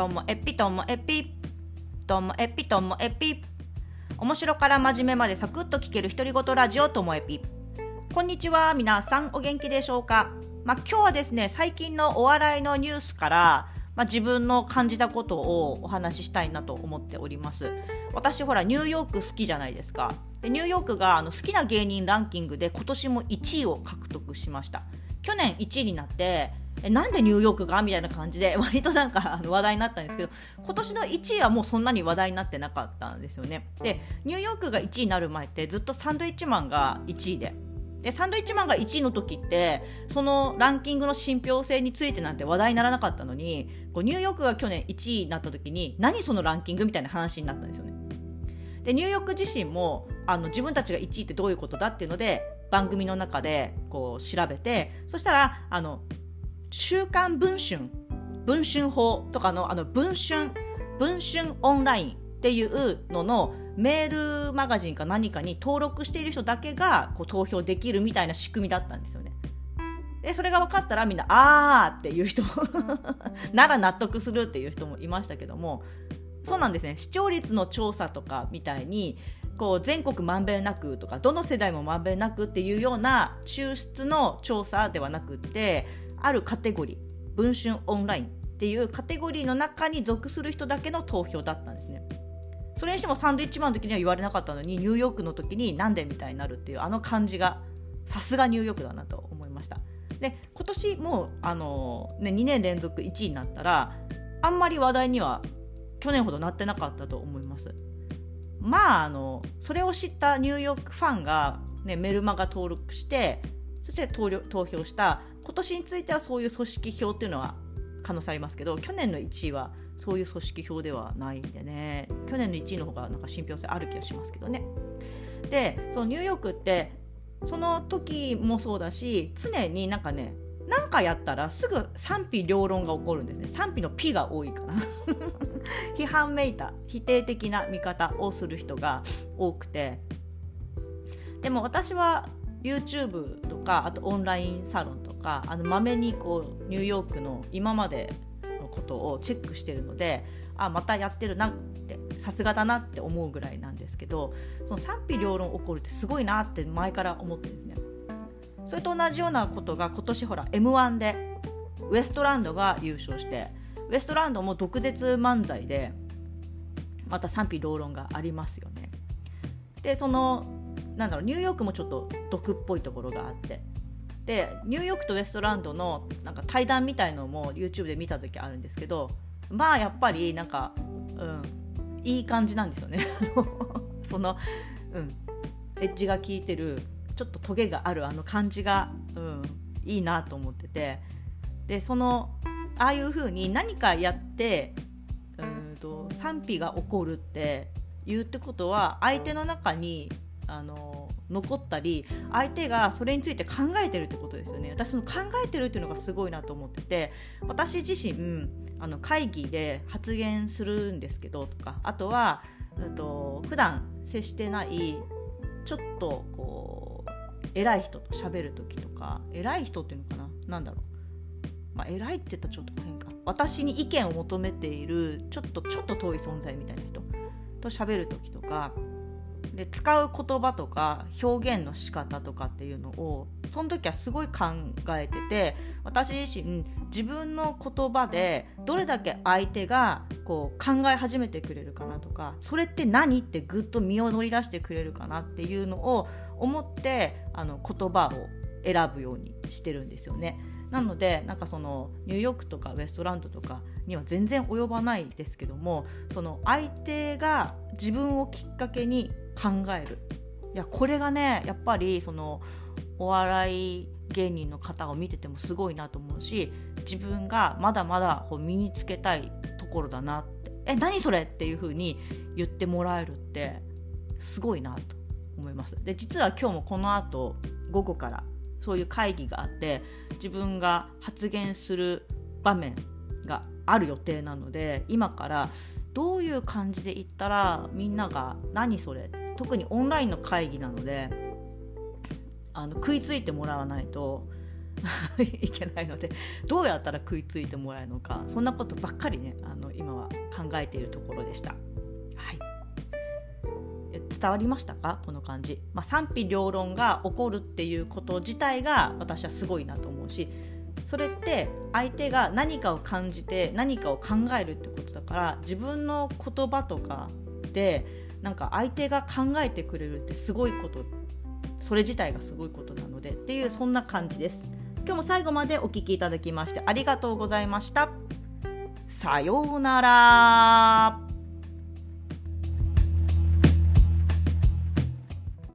ともえぴともえぴともえぴともえぴ面白から真面目までサクッと聞ける独り言ラジオともえぴこんにちは皆さんお元気でしょうか？まあ、今日はですね最近のお笑いのニュースからまあ、自分の感じたことをお話ししたいなと思っております。私ほらニューヨーク好きじゃないですか。でニューヨークがあの好きな芸人ランキングで今年も1位を獲得しました。去年1位になってえなんでニューヨークが？みたいな感じで 割となんか話題になったんですけど今年の1位はもうそんなに話題になってなかったんですよね。でニューヨークが1位になる前ってずっとサンドイッチマンが1位で。でサンドイッチマンが1位の時ってそのランキングの信憑性についてなんて話題にならなかったのにこうニューヨークが去年1位になった時に何そのランキングみたいな話になったんですよね。でニューヨーク自身もあの自分たちが1位ってどういうことだっていうので番組の中でこう調べてそしたらあの「週刊文春」文春法とかのあの文春文春オンラインっていうののメールマガジンか何かに登録している人だけがこう投票できるみたいな仕組みだったんですよね。でそれが分かったらみんな「あー」っていう人 なら納得するっていう人もいましたけどもそうなんですね視聴率の調査とかみたいにこう全国まんべんなくとかどの世代もまんべんなくっていうような抽出の調査ではなくってあるカテゴリー文春オンラインっていうカテゴリーの中に属する人だけの投票だったんですね。それにしてもサンドイッチマンの時には言われなかったのにニューヨークの時になんでみたいになるっていうあの感じがさすがニューヨークだなと思いましたで今年もあの、ね、2年連続1位になったらあんまり話題には去年ほどなってなかったと思いますまああのそれを知ったニューヨークファンが、ね、メルマガ登録してそして投票した今年についてはそういう組織票っていうのは可能性ありますけど去年の1位はそういう組織票ではないんでね。去年の1位の方がなんか信憑性ある気がしますけどね。でそのニューヨークってその時もそうだし常になんかね何かやったらすぐ賛否両論が起こるんですね。賛否の「ピ」が多いかな。批判めいた否定的な見方をする人が多くて。でも私は YouTube とかあとオンラインサロンとかあのまめにこうニューヨークの今までのことをチェックしてるのであまたやってるなってさすがだなって思うぐらいなんですけどその賛否両論起こるってすごいなって前から思ってるんですね。それと同じようなことが今年ほら m 1でウエストランドが優勝してウエストランドも毒舌漫才でまた賛否両論がありますよね。でそのなんだろうニューヨークもちょっと毒っぽいところがあって。でニューヨークとウエストランドのなんか対談みたいのも YouTube で見た時あるんですけどまあやっぱりなんか、うん、いい感じなんですよね。その、うん、エッジが効いてるちょっとトゲがあるあの感じが、うん、いいなと思ってて。でそのああいう風に何かやってうんと賛否が起こるって言うってことは相手の中にあの残ったり相手がそれについて考えてるってことですよね。私の考えてるっていうのがすごいなと思ってて私自身あの会議で発言するんですけどとかあとは、うんと、普段接してないちょっとこう偉い人と喋る時とか偉い人っていうのかな？何だろう、まあ、偉いって言ったらちょっと変か。私に意見を求めているちょっとちょっと遠い存在みたいな人と喋る時とかで使う言葉とか表現の仕方とかっていうのをその時はすごい考えてて私自身自分の言葉でどれだけ相手がこう考え始めてくれるかなとかそれって何ってぐっと身を乗り出してくれるかなっていうのを思ってあの言葉を選ぶようにしてるんですよね。なのでなんかそのニューヨークとかウエストランドとかには全然及ばないですけどもその相手が自分をきっかけに考えるいやこれがねやっぱりそのお笑い芸人の方を見ててもすごいなと思うし自分がまだまだこう身につけたいところだなってえ何それっていう風に言ってもらえるってすごいなと思いますで実は今日もこの後午後からそういう会議があって自分が発言する場面がある予定なので今からどういう感じで言ったらみんなが「何それ?」特にオンラインの会議なのであの食いついてもらわないと いけないのでどうやったら食いついてもらえるのかそんなことばっかりねあの今は考えているところでした。はい。伝わりましたか？この感じ、まあ、賛否両論が起こるっていうこと自体が私はすごいなと思うしそれって相手が何かを感じて何かを考えるってことだから自分の言葉とかでなんか相手が考えてくれるってすごいことそれ自体がすごいことなのでっていうそんな感じです。今日も最後までお聴きいただきましてありがとうございました。さようなら。